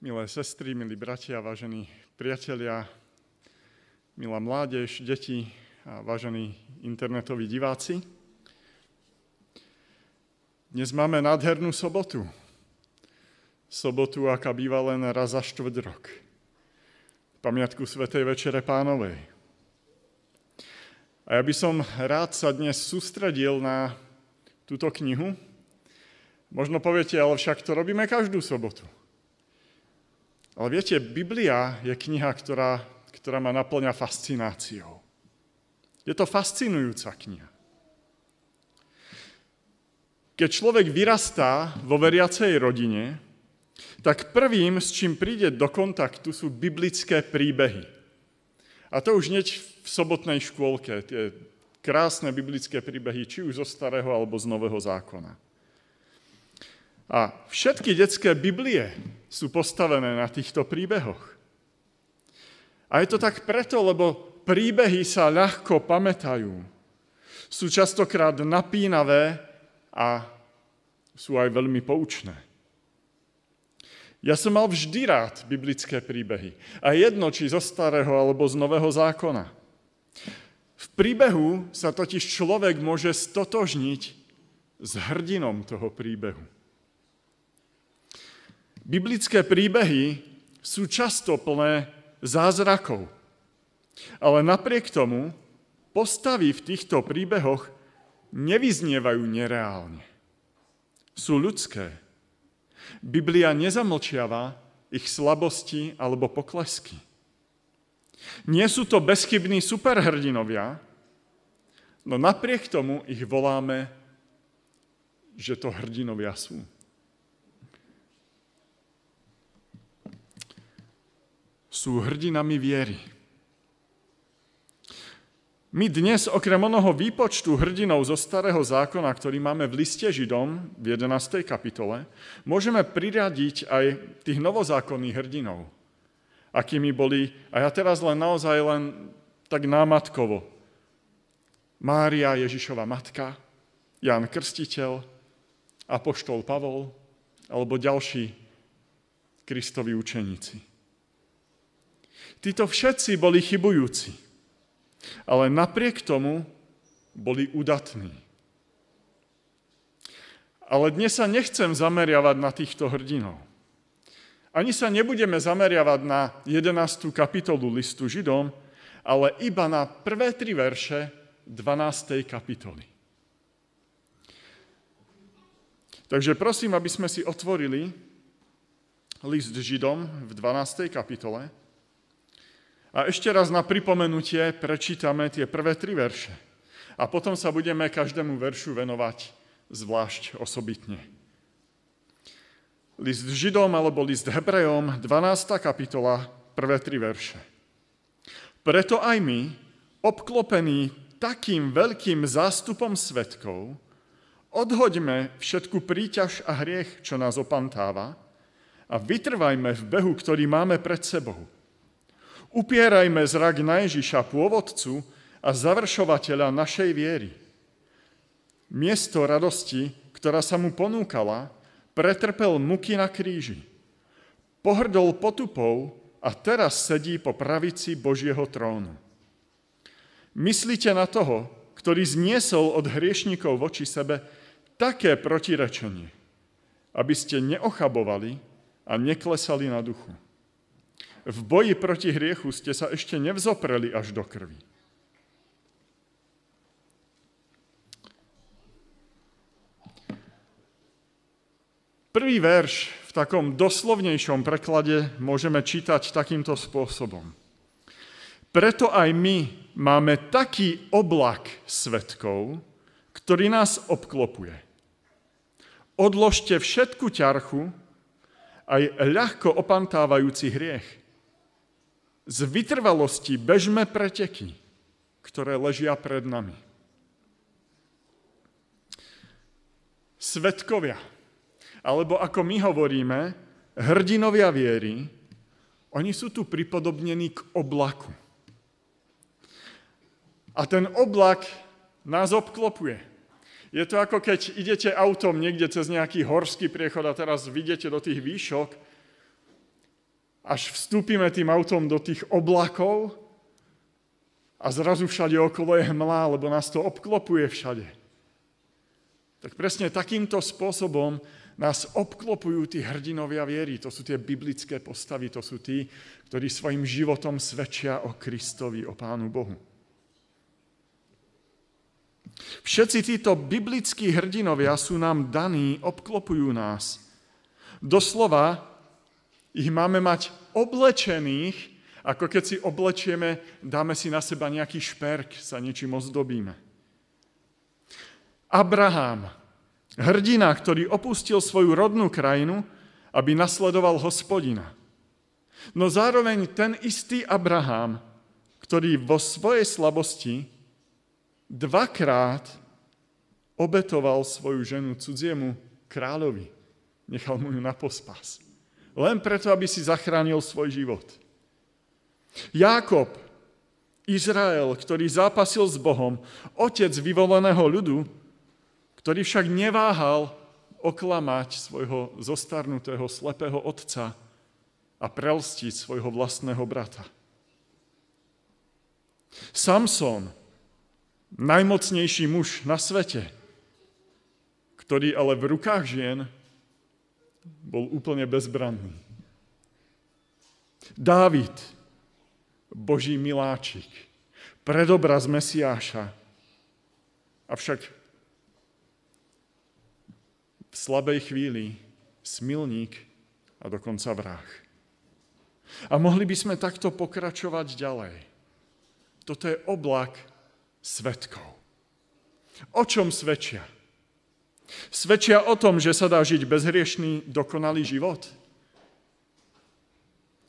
Milé sestry, milí bratia, vážení priatelia, milá mládež, deti a vážení internetoví diváci. Dnes máme nádhernú sobotu. Sobotu, aká býva len raz za štvrť rok. Pamiatku Svetej Večere Pánovej. A ja by som rád sa dnes sústredil na túto knihu. Možno poviete, ale však to robíme každú sobotu. Ale viete, Biblia je kniha, ktorá, ktorá ma naplňa fascináciou. Je to fascinujúca kniha. Keď človek vyrastá vo veriacej rodine, tak prvým, s čím príde do kontaktu, sú biblické príbehy. A to už hneď v sobotnej škôlke, tie krásne biblické príbehy, či už zo starého alebo z nového zákona. A všetky detské Biblie sú postavené na týchto príbehoch. A je to tak preto, lebo príbehy sa ľahko pamätajú. Sú častokrát napínavé a sú aj veľmi poučné. Ja som mal vždy rád biblické príbehy. A jedno, či zo starého alebo z nového zákona. V príbehu sa totiž človek môže stotožniť s hrdinom toho príbehu. Biblické príbehy sú často plné zázrakov. Ale napriek tomu postavy v týchto príbehoch nevyznievajú nereálne. Sú ľudské. Biblia nezamlčiava ich slabosti alebo poklesky. Nie sú to bezchybní superhrdinovia, no napriek tomu ich voláme, že to hrdinovia sú. Sú hrdinami viery. My dnes, okrem onoho výpočtu hrdinov zo Starého zákona, ktorý máme v liste Židom v 11. kapitole, môžeme priradiť aj tých novozákonných hrdinov, akými boli, a ja teraz len naozaj len tak námatkovo, Mária Ježišova matka, Jan Krstiteľ, Apoštol Pavol alebo ďalší Kristovi učeníci. Títo všetci boli chybujúci, ale napriek tomu boli udatní. Ale dnes sa nechcem zameriavať na týchto hrdinov. Ani sa nebudeme zameriavať na 11. kapitolu listu Židom, ale iba na prvé tri verše 12. kapitoly. Takže prosím, aby sme si otvorili list Židom v 12. kapitole a ešte raz na pripomenutie prečítame tie prvé tri verše. A potom sa budeme každému veršu venovať zvlášť osobitne. List Židom alebo list Hebrejom, 12. kapitola, prvé tri verše. Preto aj my, obklopení takým veľkým zástupom svetkov, odhoďme všetku príťaž a hriech, čo nás opantáva a vytrvajme v behu, ktorý máme pred sebou Upierajme zrak na Ježiša, pôvodcu a završovateľa našej viery. Miesto radosti, ktorá sa mu ponúkala, pretrpel muky na kríži. Pohrdol potupou a teraz sedí po pravici Božieho trónu. Myslíte na toho, ktorý zniesol od hriešnikov voči sebe také protirečenie, aby ste neochabovali a neklesali na duchu v boji proti hriechu ste sa ešte nevzopreli až do krvi. Prvý verš v takom doslovnejšom preklade môžeme čítať takýmto spôsobom. Preto aj my máme taký oblak svetkov, ktorý nás obklopuje. Odložte všetku ťarchu, aj ľahko opantávajúci hriech z vytrvalosti bežme preteky, ktoré ležia pred nami. Svetkovia, alebo ako my hovoríme, hrdinovia viery, oni sú tu pripodobnení k oblaku. A ten oblak nás obklopuje. Je to ako keď idete autom niekde cez nejaký horský priechod a teraz vidíte do tých výšok až vstúpime tým autom do tých oblakov a zrazu všade okolo je hmla, lebo nás to obklopuje všade. Tak presne takýmto spôsobom nás obklopujú tí hrdinovia viery. To sú tie biblické postavy, to sú tí, ktorí svojim životom svedčia o Kristovi, o Pánu Bohu. Všetci títo biblickí hrdinovia sú nám daní, obklopujú nás. Doslova ich máme mať oblečených, ako keď si oblečieme, dáme si na seba nejaký šperk, sa niečím ozdobíme. Abraham, Hrdina, ktorý opustil svoju rodnú krajinu, aby nasledoval hospodina. No zároveň ten istý Abraham, ktorý vo svojej slabosti dvakrát obetoval svoju ženu cudziemu kráľovi. Nechal mu ju na pospas. Len preto, aby si zachránil svoj život. Jákob, Izrael, ktorý zápasil s Bohom, otec vyvoleného ľudu, ktorý však neváhal oklamať svojho zostarnutého slepého otca a prelstiť svojho vlastného brata. Samson, najmocnejší muž na svete, ktorý ale v rukách žien bol úplne bezbranný. Dávid, Boží miláčik, predobraz Mesiáša, avšak v slabej chvíli smilník a dokonca vrah. A mohli by sme takto pokračovať ďalej. Toto je oblak svetkov. O čom svedčia? Svedčia o tom, že sa dá žiť bezhriešný, dokonalý život?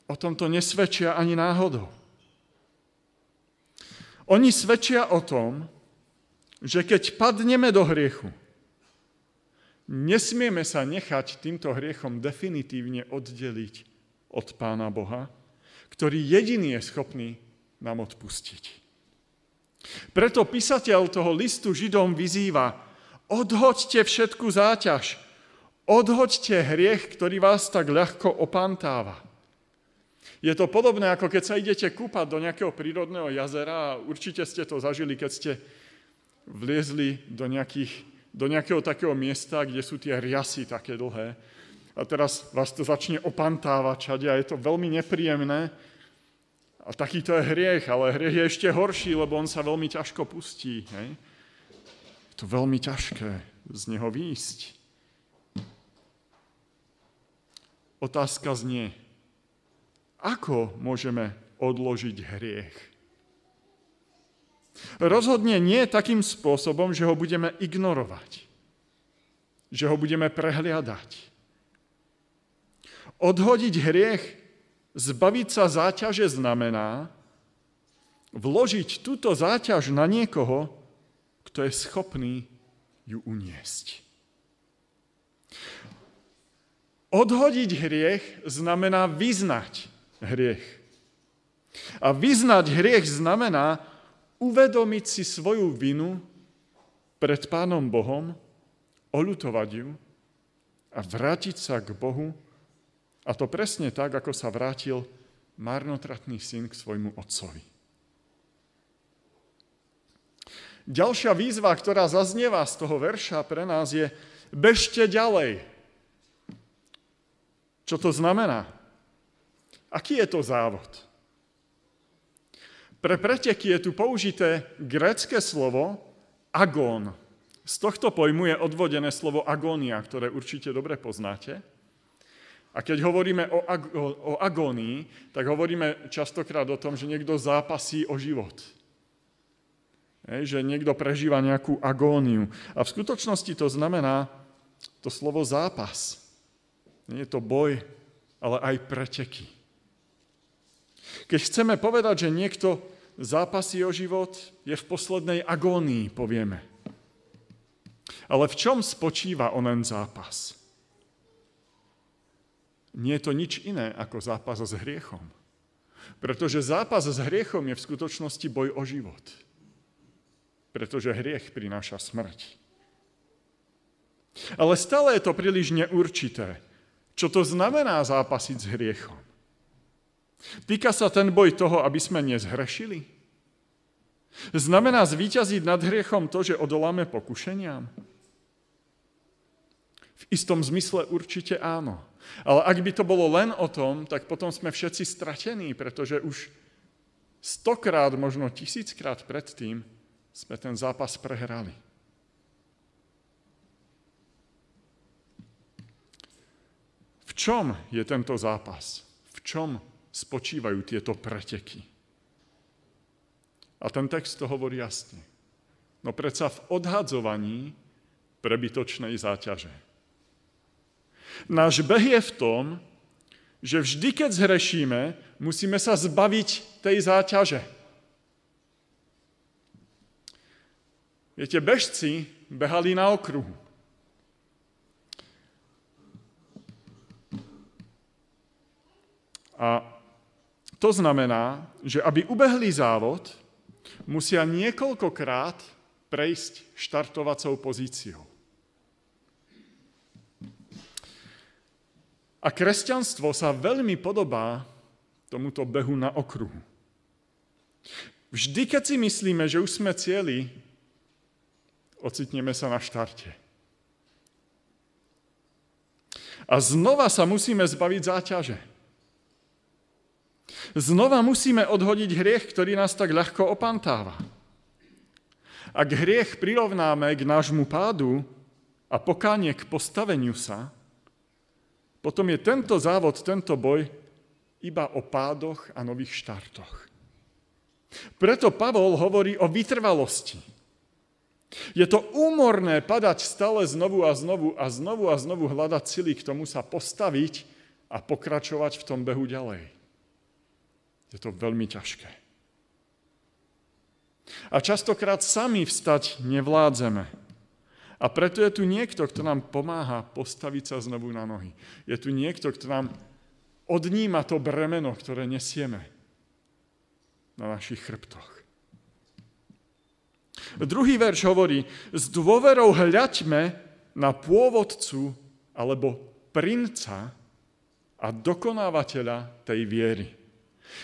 O tom to nesvedčia ani náhodou. Oni svedčia o tom, že keď padneme do hriechu, Nesmieme sa nechať týmto hriechom definitívne oddeliť od Pána Boha, ktorý jediný je schopný nám odpustiť. Preto písateľ toho listu Židom vyzýva, odhoďte všetku záťaž, odhoďte hriech, ktorý vás tak ľahko opantáva. Je to podobné, ako keď sa idete kúpať do nejakého prírodného jazera a určite ste to zažili, keď ste vliezli do nejakých do nejakého takého miesta, kde sú tie riasy také dlhé. A teraz vás to začne opantávať čade a je to veľmi nepríjemné. A takýto je hriech, ale hriech je ešte horší, lebo on sa veľmi ťažko pustí. Hej? To veľmi ťažké z neho výjsť. Otázka znie, ako môžeme odložiť hriech? Rozhodne nie takým spôsobom, že ho budeme ignorovať, že ho budeme prehliadať. Odhodiť hriech, zbaviť sa záťaže znamená vložiť túto záťaž na niekoho, kto je schopný ju uniesť. Odhodiť hriech znamená vyznať hriech. A vyznať hriech znamená uvedomiť si svoju vinu pred Pánom Bohom, olutovať ju a vrátiť sa k Bohu, a to presne tak, ako sa vrátil marnotratný syn k svojmu otcovi. Ďalšia výzva, ktorá zaznieva z toho verša pre nás je bežte ďalej. Čo to znamená? Aký je to závod? Pre preteky je tu použité grécké slovo agón. Z tohto pojmu je odvodené slovo agónia, ktoré určite dobre poznáte. A keď hovoríme o, ag- o agónii, tak hovoríme častokrát o tom, že niekto zápasí o život. Že niekto prežíva nejakú agóniu. A v skutočnosti to znamená to slovo zápas. Nie je to boj, ale aj preteky. Keď chceme povedať, že niekto zápasí o život, je v poslednej agónii, povieme. Ale v čom spočíva onen zápas? Nie je to nič iné ako zápas s hriechom. Pretože zápas s hriechom je v skutočnosti boj o život. Pretože hriech prináša smrť. Ale stále je to príliš neurčité. Čo to znamená zápasiť s hriechom? Týka sa ten boj toho, aby sme nezhrešili? Znamená zvíťaziť nad hriechom to, že odoláme pokušeniam? V istom zmysle určite áno. Ale ak by to bolo len o tom, tak potom sme všetci stratení, pretože už stokrát, možno tisíckrát predtým sme ten zápas prehrali. V čom je tento zápas? V čom spočívajú tieto preteky? A ten text to hovorí jasne. No predsa v odhadzovaní prebytočnej záťaže. Náš beh je v tom, že vždy, keď zhrešíme, musíme sa zbaviť tej záťaže. Viete, bežci behali na okruhu. A to znamená, že aby ubehli závod, musia niekoľkokrát prejsť štartovacou pozíciou. A kresťanstvo sa veľmi podobá tomuto behu na okruhu. Vždy, keď si myslíme, že už sme cieli, ocitneme sa na štarte. A znova sa musíme zbaviť záťaže. Znova musíme odhodiť hriech, ktorý nás tak ľahko opantáva. Ak hriech prirovnáme k nášmu pádu a pokánie k postaveniu sa, potom je tento závod, tento boj iba o pádoch a nových štartoch. Preto Pavol hovorí o vytrvalosti. Je to úmorné padať stále znovu a znovu a znovu a znovu hľadať sily k tomu sa postaviť a pokračovať v tom behu ďalej. Je to veľmi ťažké. A častokrát sami vstať nevládzeme. A preto je tu niekto, kto nám pomáha postaviť sa znovu na nohy. Je tu niekto, kto nám odníma to bremeno, ktoré nesieme na našich chrbtoch. Druhý verš hovorí, s dôverou hľaďme na pôvodcu alebo princa a dokonávateľa tej viery.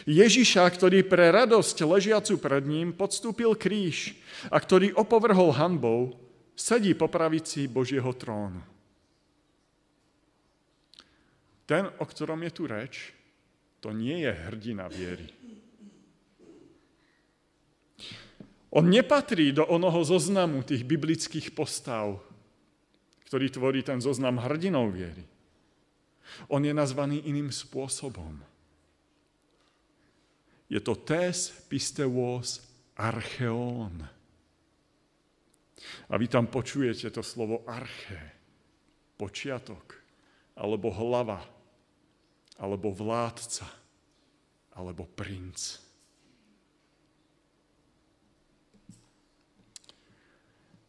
Ježiša, ktorý pre radosť ležiacu pred ním podstúpil kríž a ktorý opovrhol hanbou, sedí po pravici Božieho trónu. Ten, o ktorom je tu reč, to nie je hrdina viery. On nepatrí do onoho zoznamu tých biblických postav, ktorý tvorí ten zoznam hrdinov viery. On je nazvaný iným spôsobom. Je to tes pistevos archeón. A vy tam počujete to slovo arché, počiatok, alebo hlava, alebo vládca, alebo princ.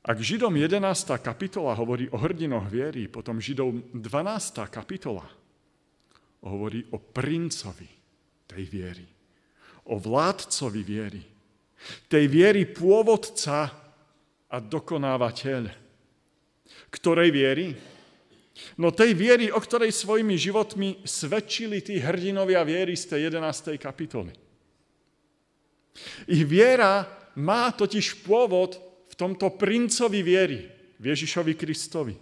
Ak Židom 11. kapitola hovorí o hrdinoch viery, potom Židom 12. kapitola hovorí o princovi tej viery, o vládcovi viery, tej viery pôvodca a dokonávateľ. Ktorej viery? No tej viery, o ktorej svojimi životmi svedčili tí hrdinovia viery z tej 11. kapitoly. Ich viera má totiž pôvod tomto princovi viery, Ježišovi Kristovi.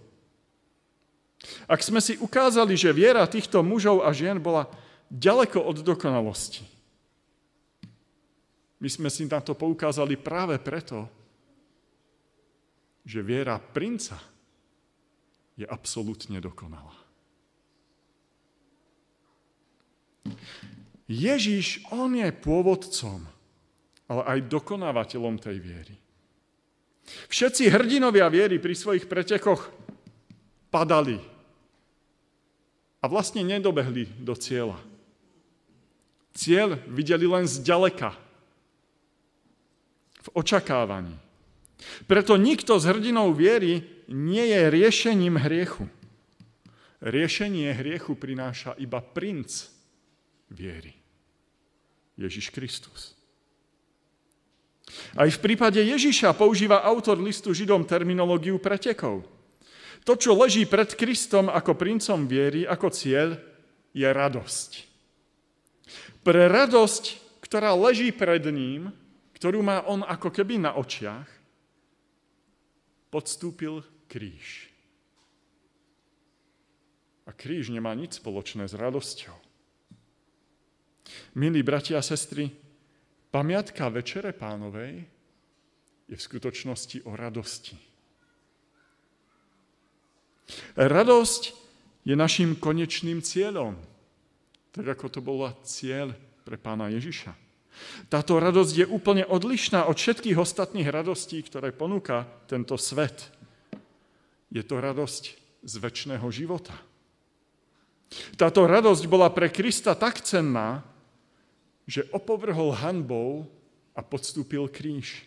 Ak sme si ukázali, že viera týchto mužov a žien bola ďaleko od dokonalosti, my sme si na to poukázali práve preto, že viera princa je absolútne dokonalá. Ježíš, on je pôvodcom, ale aj dokonávateľom tej viery. Všetci hrdinovia viery pri svojich pretekoch padali a vlastne nedobehli do cieľa. Cieľ videli len zďaleka, v očakávaní. Preto nikto z hrdinou viery nie je riešením hriechu. Riešenie hriechu prináša iba princ viery. Ježiš Kristus. Aj v prípade Ježiša používa autor listu Židom terminológiu pretekov. To, čo leží pred Kristom ako princom viery, ako cieľ, je radosť. Pre radosť, ktorá leží pred ním, ktorú má on ako keby na očiach, podstúpil kríž. A kríž nemá nič spoločné s radosťou. Milí bratia a sestry, pamiatka Večere pánovej je v skutočnosti o radosti. Radosť je našim konečným cieľom, tak ako to bola cieľ pre pána Ježiša. Táto radosť je úplne odlišná od všetkých ostatných radostí, ktoré ponúka tento svet. Je to radosť z väčšného života. Táto radosť bola pre Krista tak cenná, že opovrhol hanbou a podstúpil kríž.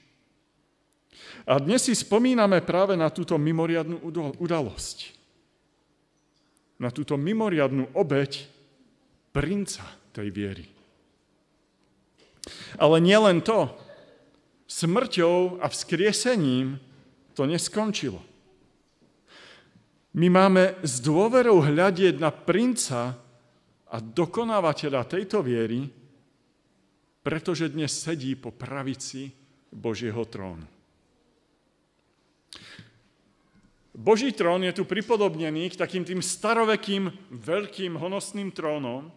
A dnes si spomíname práve na túto mimoriadnú udalosť. Na túto mimoriadnú obeď princa tej viery. Ale nielen to, smrťou a vzkriesením to neskončilo. My máme s dôverou hľadieť na princa a dokonávateľa tejto viery, pretože dnes sedí po pravici Božieho trónu. Boží trón je tu pripodobnený k takým tým starovekým, veľkým, honosným trónom,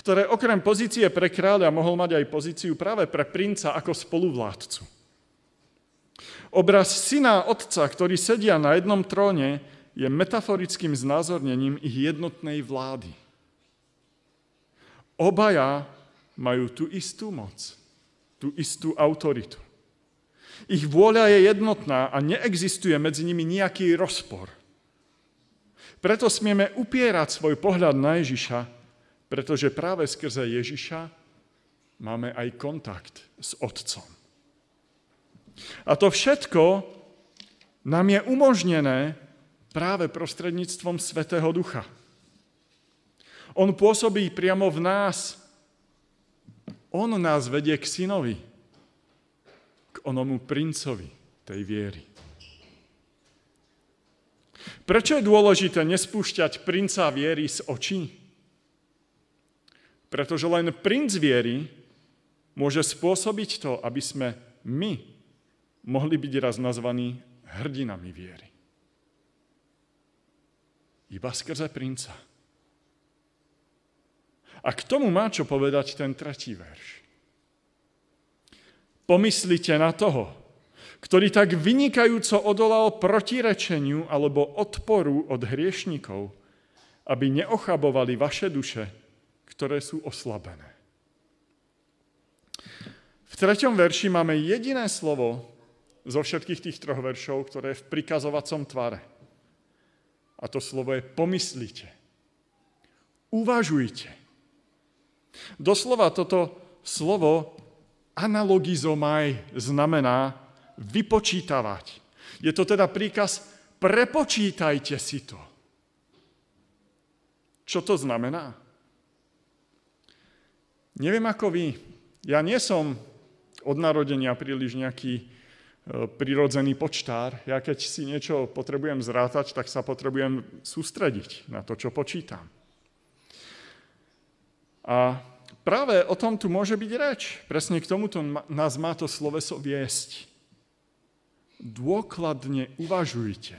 ktoré okrem pozície pre kráľa mohol mať aj pozíciu práve pre princa ako spoluvládcu. Obraz syna otca, ktorí sedia na jednom tróne, je metaforickým znázornením ich jednotnej vlády. Obaja majú tú istú moc, tú istú autoritu. Ich vôľa je jednotná a neexistuje medzi nimi nejaký rozpor. Preto smieme upierať svoj pohľad na Ježiša, pretože práve skrze Ježiša máme aj kontakt s Otcom. A to všetko nám je umožnené práve prostredníctvom Svetého Ducha. On pôsobí priamo v nás. On nás vedie k synovi onomu princovi tej viery. Prečo je dôležité nespúšťať princa viery z očí? Pretože len princ viery môže spôsobiť to, aby sme my mohli byť raz nazvaní hrdinami viery. Iba skrze princa. A k tomu má čo povedať ten tretí verš. Pomyslite na toho, ktorý tak vynikajúco odolal protirečeniu alebo odporu od hriešnikov, aby neochabovali vaše duše, ktoré sú oslabené. V treťom verši máme jediné slovo zo všetkých tých troch veršov, ktoré je v prikazovacom tvare. A to slovo je pomyslite. Uvažujte. Doslova toto slovo analogizomaj znamená vypočítavať. Je to teda príkaz prepočítajte si to. Čo to znamená? Neviem ako vy. Ja nie som od narodenia príliš nejaký e, prirodzený počtár. Ja keď si niečo potrebujem zrátať, tak sa potrebujem sústrediť na to, čo počítam. A práve o tom tu môže byť reč. Presne k tomuto nás má to sloveso viesť. Dôkladne uvažujte.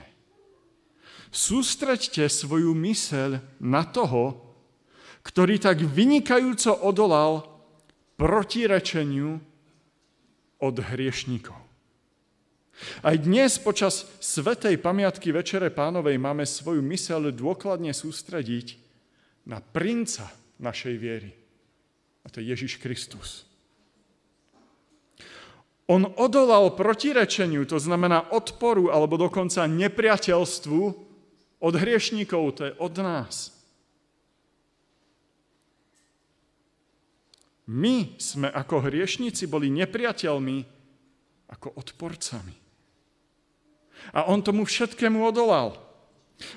Sústreďte svoju myseľ na toho, ktorý tak vynikajúco odolal protirečeniu od hriešnikov. Aj dnes počas svetej pamiatky Večere pánovej máme svoju myseľ dôkladne sústrediť na princa našej viery a to je Ježiš Kristus. On odolal protirečeniu, to znamená odporu alebo dokonca nepriateľstvu od hriešníkov, to je od nás. My sme ako hriešníci boli nepriateľmi ako odporcami. A on tomu všetkému odolal.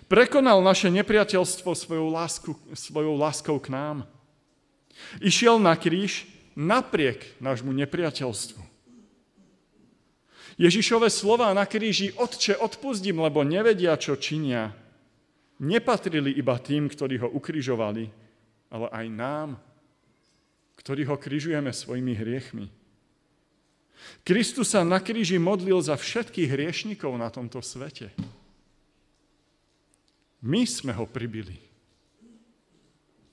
Prekonal naše nepriateľstvo svojou, lásku, svojou láskou k nám. Išiel na kríž napriek nášmu nepriateľstvu. Ježišové slova na kríži Otče, odpustím, lebo nevedia, čo činia, nepatrili iba tým, ktorí ho ukrižovali, ale aj nám, ktorí ho križujeme svojimi hriechmi. Kristus sa na kríži modlil za všetkých hriešnikov na tomto svete. My sme ho pribili.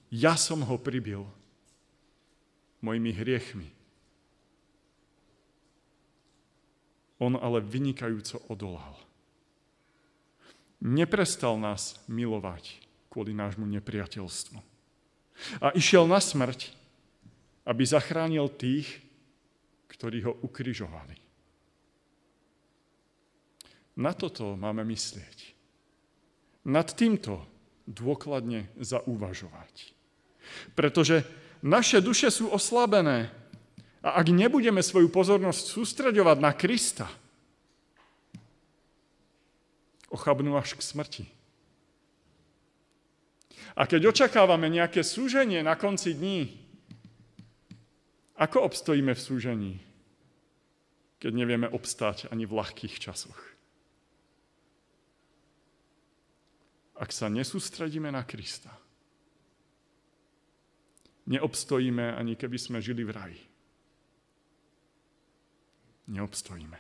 Ja som ho pribil mojimi hriechmi. On ale vynikajúco odolal. Neprestal nás milovať kvôli nášmu nepriateľstvu. A išiel na smrť, aby zachránil tých, ktorí ho ukrižovali. Na toto máme myslieť. Nad týmto dôkladne zauvažovať. Pretože naše duše sú oslabené a ak nebudeme svoju pozornosť sústreďovať na Krista, ochabnú až k smrti. A keď očakávame nejaké súženie na konci dní, ako obstojíme v súžení, keď nevieme obstáť ani v ľahkých časoch? Ak sa nesústredíme na Krista, neobstojíme ani keby sme žili v raji. Neobstojíme.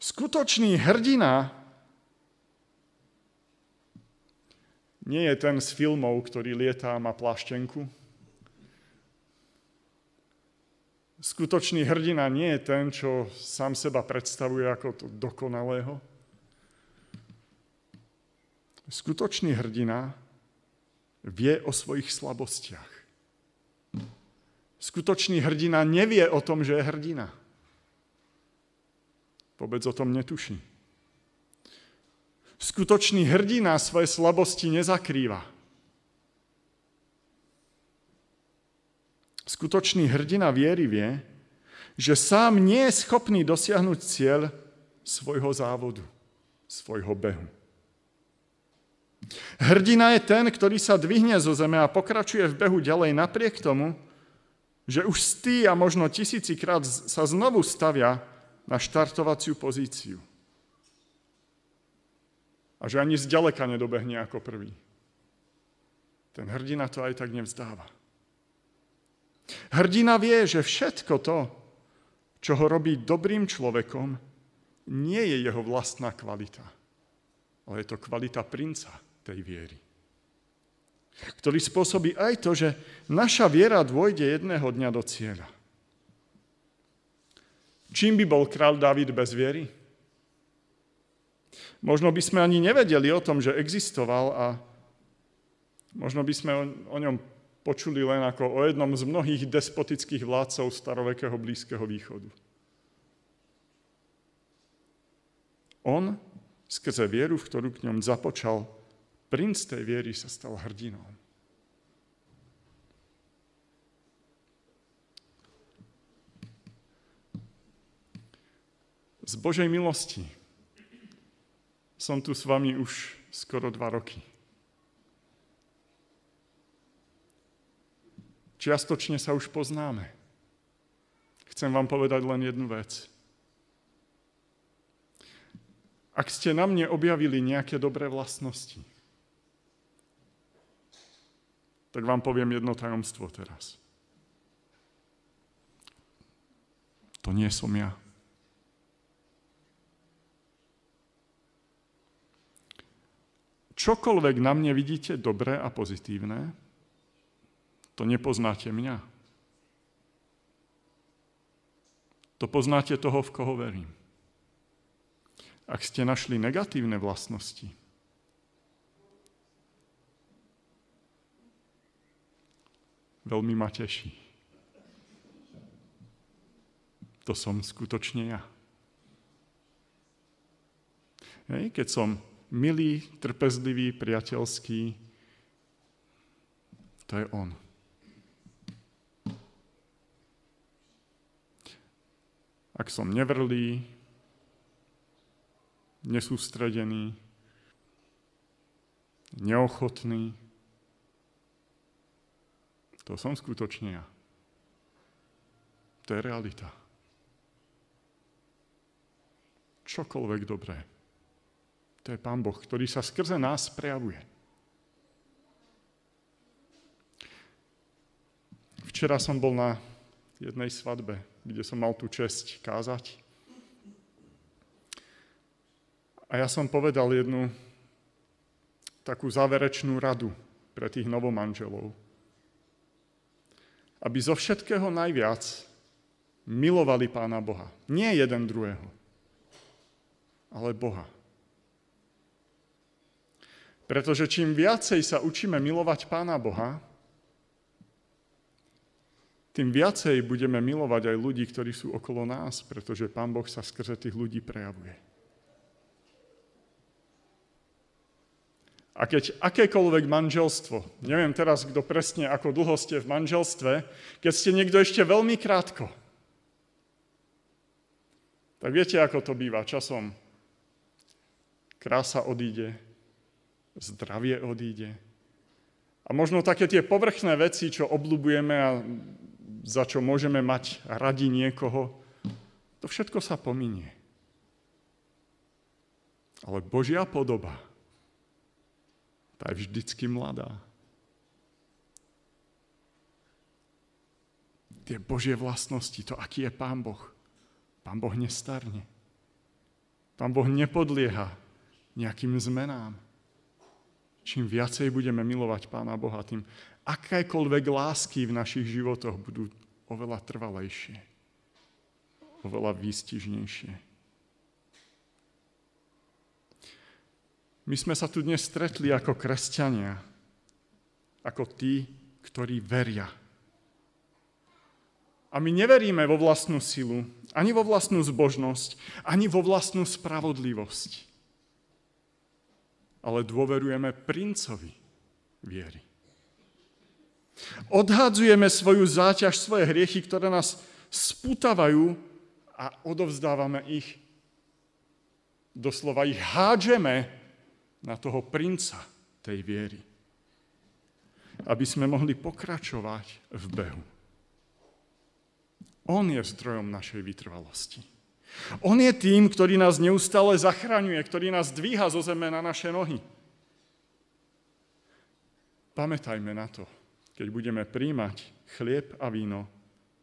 Skutočný hrdina nie je ten z filmov, ktorý lietá a má pláštenku. Skutočný hrdina nie je ten, čo sám seba predstavuje ako to dokonalého. Skutočný hrdina vie o svojich slabostiach. Skutočný hrdina nevie o tom, že je hrdina. Vôbec o tom netuší. Skutočný hrdina svoje slabosti nezakrýva. Skutočný hrdina viery vie, že sám nie je schopný dosiahnuť cieľ svojho závodu, svojho behu. Hrdina je ten, ktorý sa dvihne zo zeme a pokračuje v behu ďalej napriek tomu, že už stý a možno tisícikrát sa znovu stavia na štartovaciu pozíciu. A že ani zďaleka nedobehne ako prvý. Ten hrdina to aj tak nevzdáva. Hrdina vie, že všetko to, čo ho robí dobrým človekom, nie je jeho vlastná kvalita, ale je to kvalita princa tej viery ktorý spôsobí aj to, že naša viera dôjde jedného dňa do cieľa. Čím by bol král David bez viery? Možno by sme ani nevedeli o tom, že existoval a možno by sme o ňom počuli len ako o jednom z mnohých despotických vládcov starovekého Blízkeho východu. On skrze vieru, v ktorú k ňom započal, princ tej viery sa stal hrdinou. Z Božej milosti som tu s vami už skoro dva roky. Čiastočne sa už poznáme. Chcem vám povedať len jednu vec. Ak ste na mne objavili nejaké dobré vlastnosti, tak vám poviem jedno tajomstvo teraz. To nie som ja. čokoľvek na mne vidíte dobré a pozitívne, to nepoznáte mňa. To poznáte toho, v koho verím. Ak ste našli negatívne vlastnosti, veľmi ma teší. To som skutočne ja. Hej, keď som milý, trpezlivý, priateľský. To je on. ak som nevrlý, nesústredený, neochotný, to som skutočne ja. To je realita. Čokoľvek dobré. To je Pán Boh, ktorý sa skrze nás prejavuje. Včera som bol na jednej svadbe kde som mal tú česť kázať. A ja som povedal jednu takú záverečnú radu pre tých novomanželov. Aby zo všetkého najviac milovali Pána Boha. Nie jeden druhého, ale Boha. Pretože čím viacej sa učíme milovať Pána Boha, tým viacej budeme milovať aj ľudí, ktorí sú okolo nás, pretože Pán Boh sa skrze tých ľudí prejavuje. A keď akékoľvek manželstvo, neviem teraz, kto presne, ako dlho ste v manželstve, keď ste niekto ešte veľmi krátko, tak viete, ako to býva časom. Krása odíde, zdravie odíde. A možno také tie povrchné veci, čo obľubujeme a za čo môžeme mať radi niekoho, to všetko sa pominie. Ale Božia podoba, tá je vždycky mladá. Tie Božie vlastnosti, to aký je Pán Boh. Pán Boh nestarne. Pán Boh nepodlieha nejakým zmenám. Čím viacej budeme milovať Pána Boha, tým akékoľvek lásky v našich životoch budú oveľa trvalejšie, oveľa výstižnejšie. My sme sa tu dnes stretli ako kresťania, ako tí, ktorí veria. A my neveríme vo vlastnú silu, ani vo vlastnú zbožnosť, ani vo vlastnú spravodlivosť ale dôverujeme princovi viery. Odhadzujeme svoju záťaž, svoje hriechy, ktoré nás sputavajú a odovzdávame ich. Doslova ich hádžeme na toho princa tej viery. Aby sme mohli pokračovať v behu. On je zdrojom našej vytrvalosti. On je tým, ktorý nás neustále zachraňuje, ktorý nás dvíha zo zeme na naše nohy. Pamätajme na to, keď budeme príjmať chlieb a víno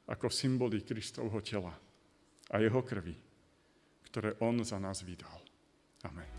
ako symboly Kristovho tela a jeho krvi, ktoré on za nás vydal. Amen.